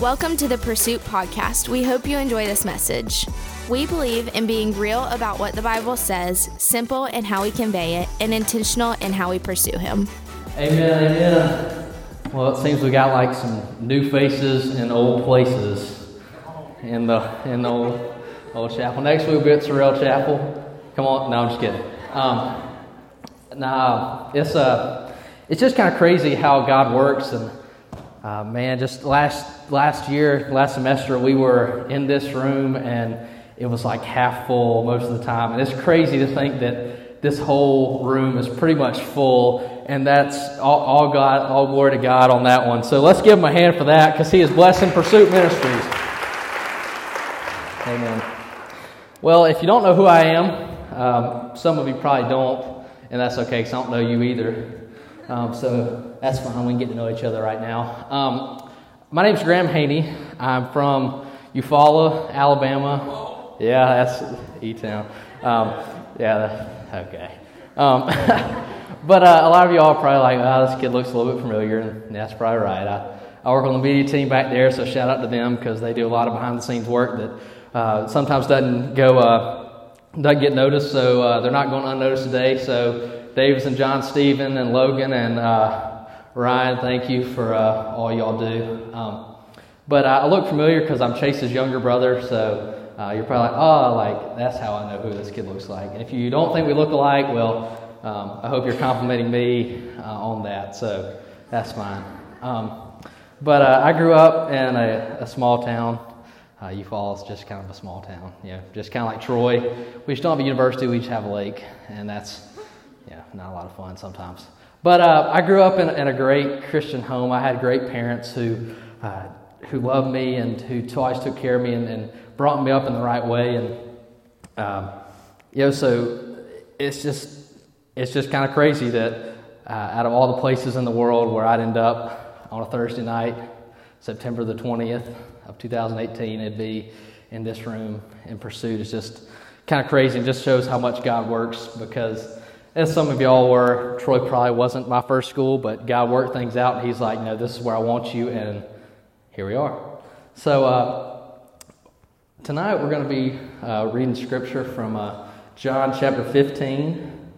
Welcome to the Pursuit Podcast. We hope you enjoy this message. We believe in being real about what the Bible says, simple in how we convey it, and intentional in how we pursue Him. Amen, amen. Well, it seems we got like some new faces in old places in the in the old, old chapel. Next week we'll be at Sorrell Chapel. Come on, no, I'm just kidding. Um, nah, it's uh, it's just kind of crazy how God works, and uh, man, just last last year, last semester, we were in this room and it was like half full most of the time, and it's crazy to think that this whole room is pretty much full, and that's all, all God, all glory to God on that one. So let's give him a hand for that because he is blessing Pursuit Ministries. Amen. Well, if you don't know who I am, um, some of you probably don't, and that's okay because I don't know you either. Um, so that's fine. We can get to know each other right now. Um, my name's Graham Haney. I'm from Eufaula, Alabama. Yeah, that's E-Town. Um, yeah, okay. Um, but uh, a lot of y'all are probably like, oh, this kid looks a little bit familiar, and that's probably right. I, I work on the media team back there, so shout out to them because they do a lot of behind the scenes work that uh, sometimes doesn't go uh, doesn't get noticed. So uh, they're not going unnoticed today. So Davis and John, Stephen and Logan and uh, Ryan, thank you for uh, all y'all do. Um, but I look familiar because I'm Chase's younger brother, so. Uh, you're probably like, oh, like that's how I know who this kid looks like. And if you don't think we look alike, well, um, I hope you're complimenting me uh, on that. So that's fine. Um, but uh, I grew up in a, a small town. Uh, Eufaula is just kind of a small town, you know, just kind of like Troy. We just don't have a university, we just have a lake, and that's, not a lot of fun sometimes. But uh, I grew up in, in, a great Christian home. I had great parents who, uh, who loved me and who twice took care of me and, and brought me up in the right way. And, um, you know, so it's just, it's just kind of crazy that uh, out of all the places in the world where I'd end up on a Thursday night, September the 20th of 2018, it'd be in this room in pursuit. It's just kind of crazy It just shows how much God works because as some of y'all were, Troy probably wasn't my first school, but God worked things out. And he's like, no, this is where I want you, and here we are. So, uh, Tonight we're going to be uh, reading scripture from uh, John chapter 15,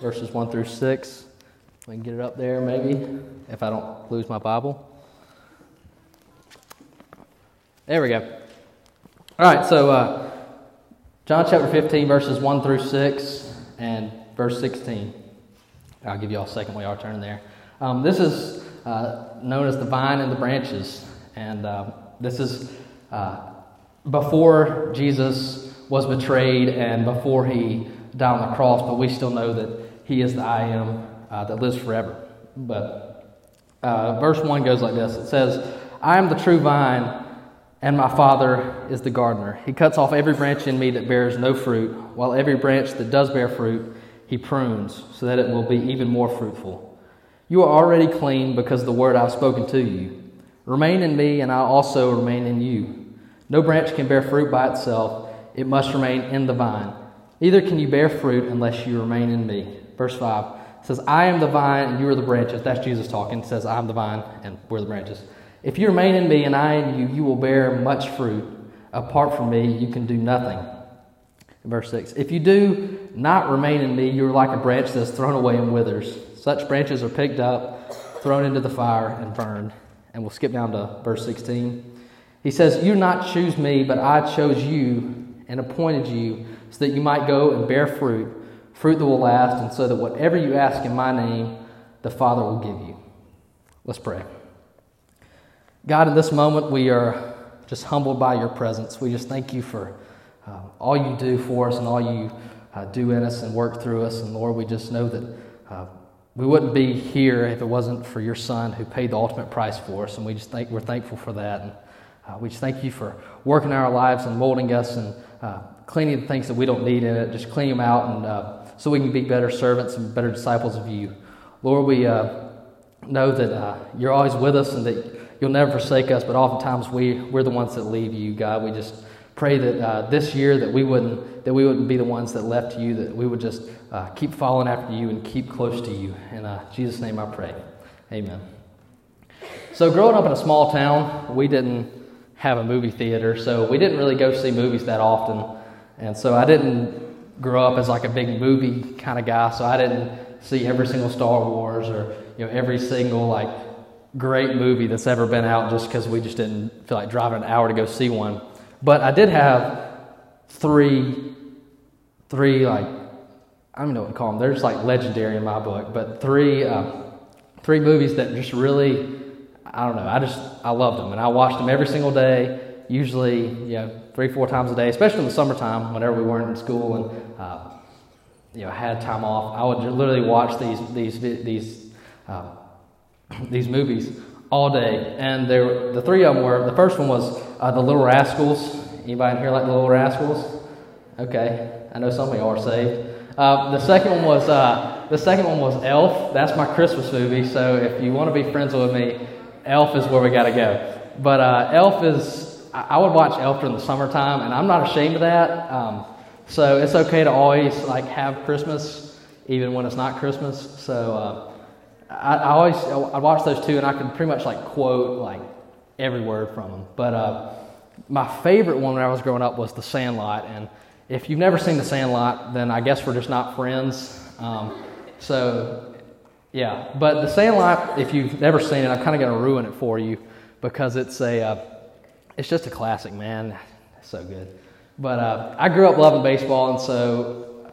verses 1 through 6. We can get it up there maybe, if I don't lose my Bible. There we go. All right, so uh, John chapter 15, verses 1 through 6, and verse 16. I'll give you all a second while y'all turning there. Um, this is uh, known as the vine and the branches, and um, this is uh, before Jesus was betrayed and before he died on the cross, but we still know that he is the I am uh, that lives forever. But uh, verse 1 goes like this It says, I am the true vine, and my Father is the gardener. He cuts off every branch in me that bears no fruit, while every branch that does bear fruit, he prunes, so that it will be even more fruitful. You are already clean because the word I've spoken to you. Remain in me, and I also remain in you. No branch can bear fruit by itself, it must remain in the vine. Neither can you bear fruit unless you remain in me. Verse 5 says, I am the vine and you are the branches. That's Jesus talking. It says, I am the vine and we're the branches. If you remain in me and I in you, you will bear much fruit. Apart from me, you can do nothing. Verse 6 If you do not remain in me, you are like a branch that's thrown away and withers. Such branches are picked up, thrown into the fire, and burned. And we'll skip down to verse 16. He says, You not choose me, but I chose you and appointed you so that you might go and bear fruit, fruit that will last, and so that whatever you ask in my name, the Father will give you. Let's pray. God, in this moment, we are just humbled by your presence. We just thank you for uh, all you do for us and all you uh, do in us and work through us. And Lord, we just know that uh, we wouldn't be here if it wasn't for your Son who paid the ultimate price for us. And we just think we're thankful for that. And uh, we just thank you for working our lives and molding us and uh, cleaning the things that we don't need in it. Just clean them out and uh, so we can be better servants and better disciples of you. Lord, we uh, know that you're always with us and that you'll never forsake us, but oftentimes we, we're the ones that leave you, God. We just pray that uh, this year that we wouldn't that we wouldn't be the ones that left you, that we would just keep following after you and keep close to you. In Jesus' name I pray. Amen. So growing up in a small town, we didn't have a movie theater, so we didn't really go see movies that often. And so I didn't grow up as like a big movie kind of guy, so I didn't see every single Star Wars or you know every single like great movie that's ever been out just because we just didn't feel like driving an hour to go see one. But I did have three, three like I don't know what to call them. They're just like legendary in my book, but three, uh, three movies that just really, I don't know. I just I loved them, and I watched them every single day. Usually, you know, three, four times a day, especially in the summertime, whenever we weren't in school and uh, you know had time off. I would literally watch these these these uh, these movies all day. And there, the three of them were. The first one was uh, the Little Rascals. Anybody in here like the Little Rascals? Okay, I know some of y'all are saved. Uh, the second one was uh, the second one was Elf. That's my Christmas movie. So if you want to be friends with me, Elf is where we got to go. But uh, Elf is I would watch Elf during the summertime, and I'm not ashamed of that. Um, so it's okay to always like have Christmas, even when it's not Christmas. So uh, I, I, always I watch those two, and I can pretty much like quote like every word from them. But uh, my favorite one when I was growing up was The Sandlot, and if you've never seen The Sandlot, then I guess we're just not friends. Um, so yeah, but The Sandlot, if you've never seen it, I'm kind of going to ruin it for you because it's a uh, it's just a classic, man. It's so good. But uh, I grew up loving baseball, and so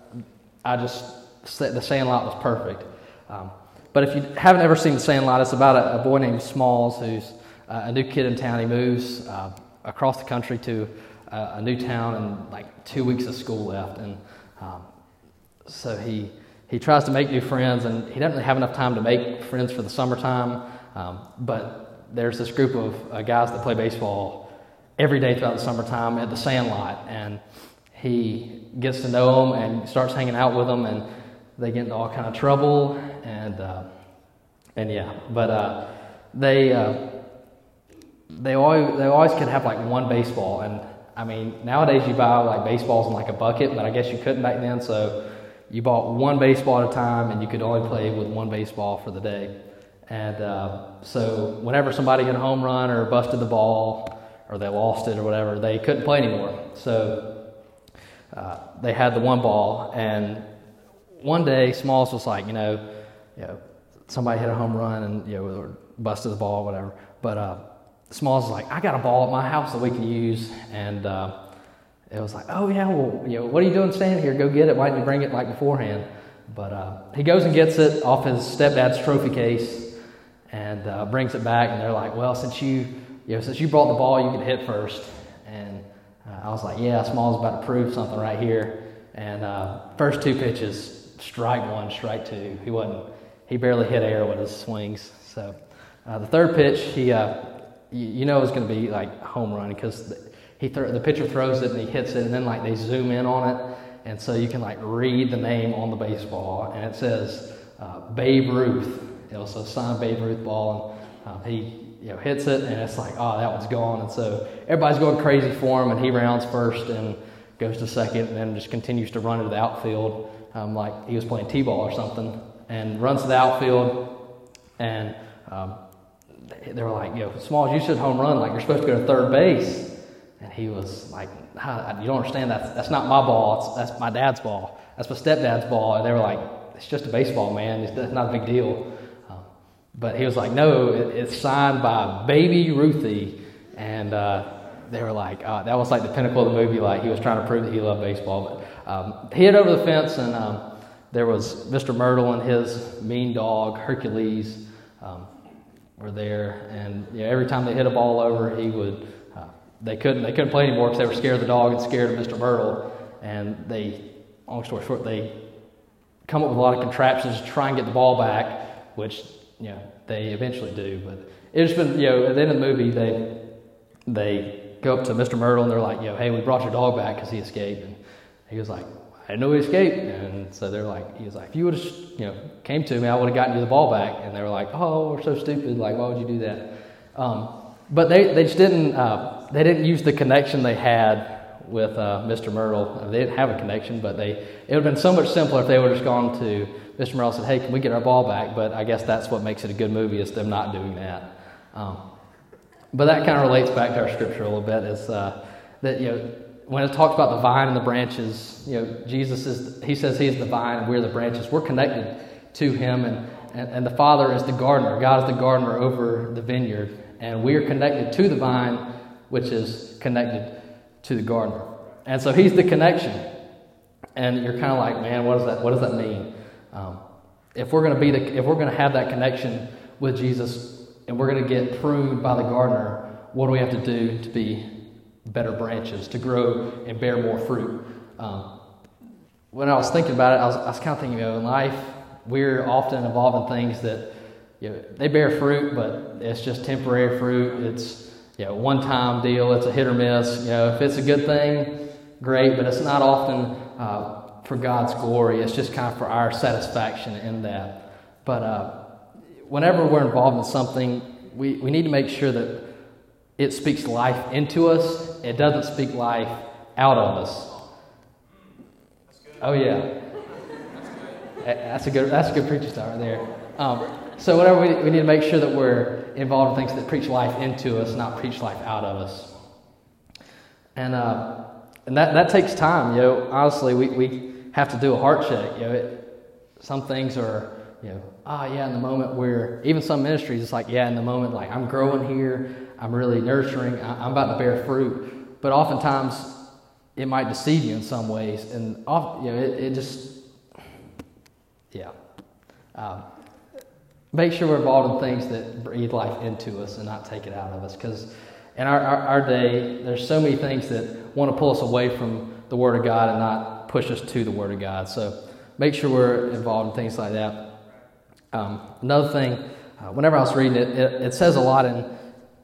I just said the Sandlot was perfect. Um, but if you haven't ever seen the Sandlot, it's about a, a boy named Smalls who's uh, a new kid in town. He moves uh, across the country to uh, a new town, and like two weeks of school left, and um, so he he tries to make new friends, and he doesn't really have enough time to make friends for the summertime. Um, but there's this group of uh, guys that play baseball every day throughout the summertime at the sandlot. And he gets to know them and starts hanging out with them, and they get into all kind of trouble. And, uh, and yeah, but uh, they, they, always, they always could have like one baseball. And I mean, nowadays you buy like baseballs in like a bucket, but I guess you couldn't back then. So you bought one baseball at a time, and you could only play with one baseball for the day. And uh, so, whenever somebody hit a home run or busted the ball, or they lost it or whatever, they couldn't play anymore. So uh, they had the one ball, and one day Smalls was like, you know, you know, somebody hit a home run and you know, busted the ball or whatever. But uh, Smalls was like, I got a ball at my house that we can use, and uh, it was like, oh yeah, well, you know, what are you doing standing here? Go get it. Why didn't you bring it like beforehand? But uh, he goes and gets it off his stepdad's trophy case and uh, brings it back, and they're like, well, since you you know, since you brought the ball, you could hit first. And uh, I was like, yeah, Small's about to prove something right here. And uh, first two pitches, strike one, strike two. He wasn't, he barely hit air with his swings. So uh, the third pitch, he, you, know, it's going to be like home run because the, he th- the pitcher throws it and he hits it, and then like they zoom in on it, and so you can like read the name on the baseball, and it says uh, Babe Ruth. It was a signed Babe Ruth ball, and um, he you know, hits it, and it's like, oh, that one's gone. And so everybody's going crazy for him, and he rounds first and goes to second, and then just continues to run into the outfield um, like he was playing t-ball or something, and runs to the outfield, and um, they were like, you know, Smalls, you should home run, like you're supposed to go to third base. And he was like, you don't understand, that's, that's not my ball, it's, that's my dad's ball, that's my stepdad's ball. And they were like, it's just a baseball, man, it's not a big deal. But he was like, no, it, it's signed by Baby Ruthie. And uh, they were like, uh, that was like the pinnacle of the movie. Like he was trying to prove that he loved baseball. But um, he hit over the fence, and um, there was Mr. Mertle and his mean dog, Hercules, um, were there. And you know, every time they hit a ball over, he would. Uh, they couldn't. They couldn't play anymore because they were scared of the dog and scared of Mr. Mertle. And they, long story short, they come up with a lot of contraptions to try and get the ball back, which you know, they eventually do. But it's been, you know, at the end of the movie, they they go up to Mr. Mertle and they're like, you know, hey, we brought your dog back because he escaped. And he was like, Know he escaped. And so they're like, he was like, if you would have, you know, came to me, I would have gotten you the ball back. And they were like, oh, we're so stupid. Like, why would you do that? Um, but they, they just didn't, uh, they didn't use the connection they had with uh, Mr. Mertle. They didn't have a connection, but they, it would have been so much simpler if they would have just gone to Mr. Mertle said, Hey, can we get our ball back? But I guess that's what makes it a good movie is them not doing that. Um, but that kind of relates back to our scripture a little bit. Is uh, that you know when it talks about the vine and the branches, you know Jesus is he says he is the vine and we're the branches. We're connected to him and, and, and the Father is the gardener. God is the gardener over the vineyard, and we are connected to the vine, which is connected to the gardener. And so he's the connection. And you're kind of like, man, what does that what does that mean? Um, if we're going to be the if we're going to have that connection with Jesus and we're going to get pruned by the gardener, what do we have to do to be better branches, to grow and bear more fruit? Um, when I was thinking about it, I was, I was kind of thinking, you know, in life, we're often involved in things that you know, they bear fruit, but it's just temporary fruit. It's you know, one time deal. It's a hit or miss. You know, if it's a good thing, great, but it's not often uh, for God's glory. It's just kind of for our satisfaction in that. But uh, whenever we're involved in something, we, we need to make sure that it speaks life into us. It doesn't speak life out of us. Oh yeah, that's a good that's a good preacher style right there. Um, so whatever we, we need to make sure that we're involved in things that preach life into us, not preach life out of us. And uh, and that that takes time. You know, honestly, we, we have to do a heart check. You know, it, some things are you know, ah, yeah, in the moment where even some ministries, it's like, yeah, in the moment, like I'm growing here, I'm really nurturing, I'm about to bear fruit. But oftentimes, it might deceive you in some ways, and off, you know, it, it just, yeah. Um, make sure we're involved in things that breathe life into us and not take it out of us, because in our, our, our day, there's so many things that want to pull us away from the Word of God and not push us to the Word of God. So make sure we're involved in things like that. Um, another thing, uh, whenever I was reading it, it, it, says a lot in,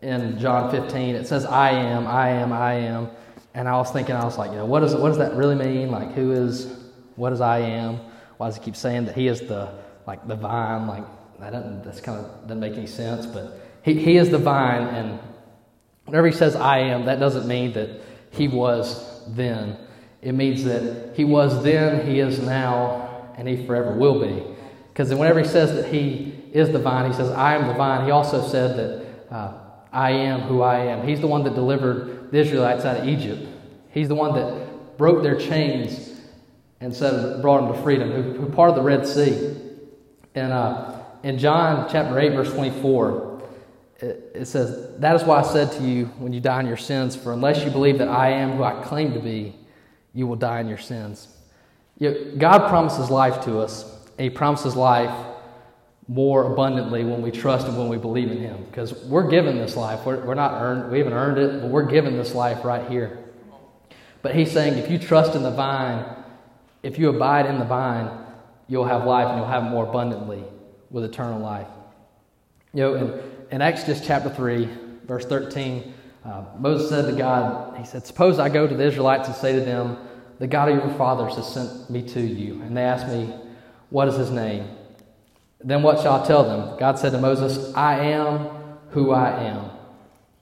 in John 15. It says, I am, I am, I am. And I was thinking, I was like, you know, what, is, what does that really mean? Like, who is, what is I am? Why does he keep saying that he is the, like, the vine? Like, that doesn't, that's kind of doesn't make any sense. But he, he is the vine. And whenever he says I am, that doesn't mean that he was then. It means that he was then, he is now, and he forever will be. Because whenever he says that he is the vine, he says, I am the vine, he also said that uh, I am who I am. He's the one that delivered the Israelites out of Egypt. He's the one that broke their chains and said, brought them to freedom, who, who parted the Red Sea. And uh, in John chapter 8, verse 24, it, it says, That is why I said to you when you die in your sins, for unless you believe that I am who I claim to be, you will die in your sins. You know, God promises life to us, and He promises life more abundantly when we trust and when we believe in Him. Because we're given this life. We're, we're not earned, we haven't earned it, but we're given this life right here. But He's saying if you trust in the vine, if you abide in the vine, you'll have life and you'll have it more abundantly with eternal life. You know, in, in Exodus chapter 3, verse 13, uh, Moses said to God, He said, Suppose I go to the Israelites and say to them, The God of your fathers has sent me to you. And they ask me, what is his name? Then what shall I tell them? God said to Moses, I am who I am.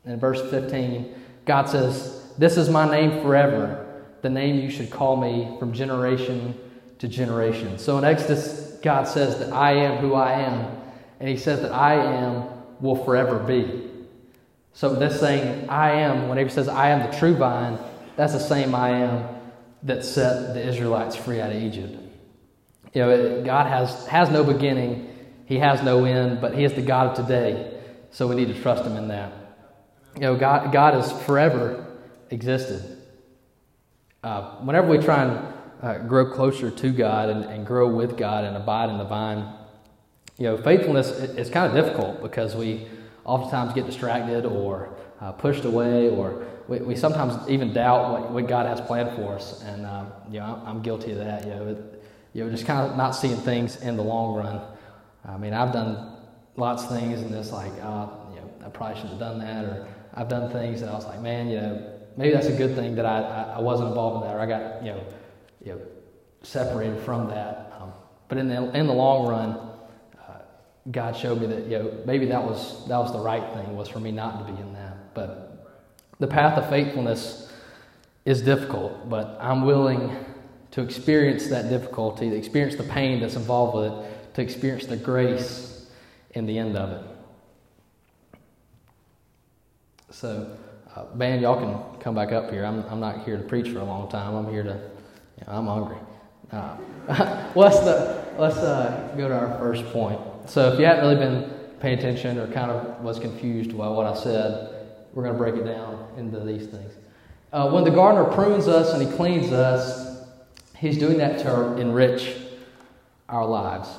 In verse 15, God says, This is my name forever, the name you should call me from generation to generation. So in Exodus, God says that I am who I am, and He says that I am will forever be. So this saying, I am, whenever He says I am the true vine, that's the same I am that set the Israelites free out of Egypt. You know, God has, has no beginning, He has no end, but He is the God of today. So we need to trust Him in that. You know, God, God has forever existed. Uh, whenever we try and uh, grow closer to God and, and grow with God and abide in the vine, you know, faithfulness is kind of difficult because we oftentimes get distracted or uh, pushed away, or we, we, sometimes even doubt what, what, God has planned for us. And, um, you know, I'm, I'm, guilty of that. You know, it, you know, just kind of not seeing things in the long run. I mean, I've done lots of things, and it's like, uh, you know, I probably should have done that, or I've done things that I was like, man, you know, maybe that's a good thing that I, I, I wasn't involved in that, or I got, you know, you know, separated from that. Um, but in the in the long run, uh, God showed me that you know maybe that was that was the right thing was for me not to be in that. But the path of faithfulness is difficult, but I'm willing to experience that difficulty, to experience the pain that's involved with it, to experience the grace in the end of it. So, uh, band, y'all can come back up here. I'm, I'm not here to preach for a long time. I'm here to, you know, I'm hungry. Uh, let's the, let's uh, go to our first point. So, if you haven't really been paying attention or kind of was confused by what I said, we're going to break it down into these things. Uh, when the gardener prunes us and he cleans us, he's doing that to enrich our lives.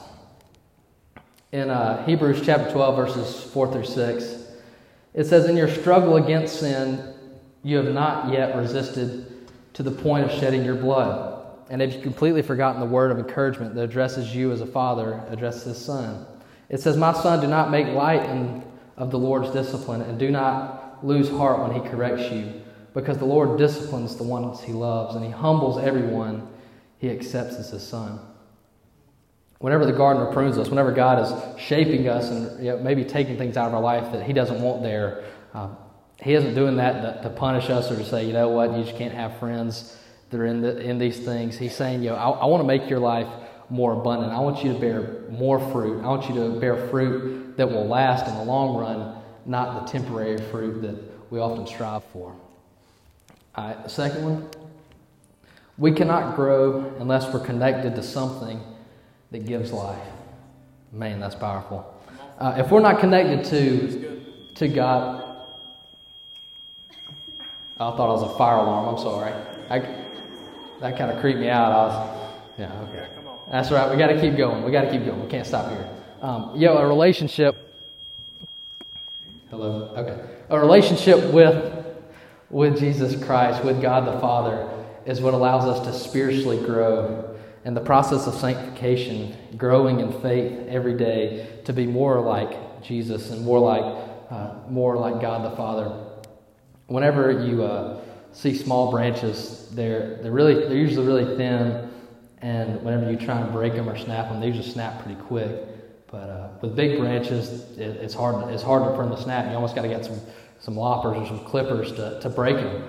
In uh, Hebrews chapter 12, verses 4 through 6, it says, In your struggle against sin, you have not yet resisted to the point of shedding your blood. And have you completely forgotten the word of encouragement that addresses you as a father addresses his son? It says, My son, do not make light of the Lord's discipline, and do not lose heart when he corrects you, because the Lord disciplines the ones he loves, and he humbles everyone he accepts as his son. Whenever the gardener prunes us, whenever God is shaping us and you know, maybe taking things out of our life that he doesn't want there, um, he isn't doing that to, to, punish us or to say, you know what, you just can't have friends that are in, the, in these things. He's saying, you know, I, I want to make your life more abundant. I want you to bear more fruit. I want you to bear fruit that will last in the long run, not the temporary fruit that we often strive for. All right, the second one we cannot grow unless we're connected to something that gives life. Man, that's powerful. Uh, if we're not connected to, to God, I thought it was a fire alarm. I'm sorry. I, that kind of creeped me out. I was, yeah, okay. That's right. We got to keep going. We got to keep going. We can't stop here. Um, yo, a relationship. Hello. Okay. A relationship with with Jesus Christ, with God the Father, is what allows us to spiritually grow. And the process of sanctification, growing in faith every day to be more like Jesus and more like uh, more like God the Father. Whenever you uh, see small branches, they're they're really they're usually really thin and whenever you try and break them or snap them, they usually snap pretty quick. But uh, with big branches, it, it's hard. It's harder for them to snap. You almost got to get some some loppers or some clippers to, to break them.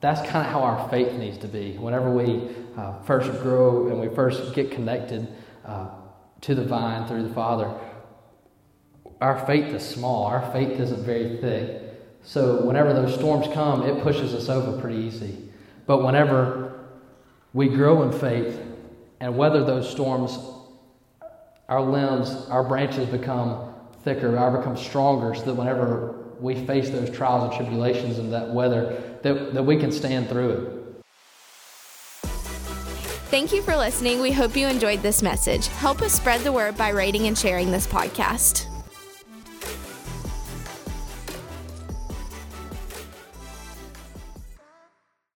That's kind of how our faith needs to be. Whenever we uh, first grow and we first get connected uh, to the vine through the Father, our faith is small. Our faith isn't very thick. So whenever those storms come, it pushes us over pretty easy. But whenever we grow in faith and weather those storms, our limbs, our branches become thicker, our become stronger, so that whenever we face those trials and tribulations and that weather, that, that we can stand through it. Thank you for listening. We hope you enjoyed this message. Help us spread the word by rating and sharing this podcast.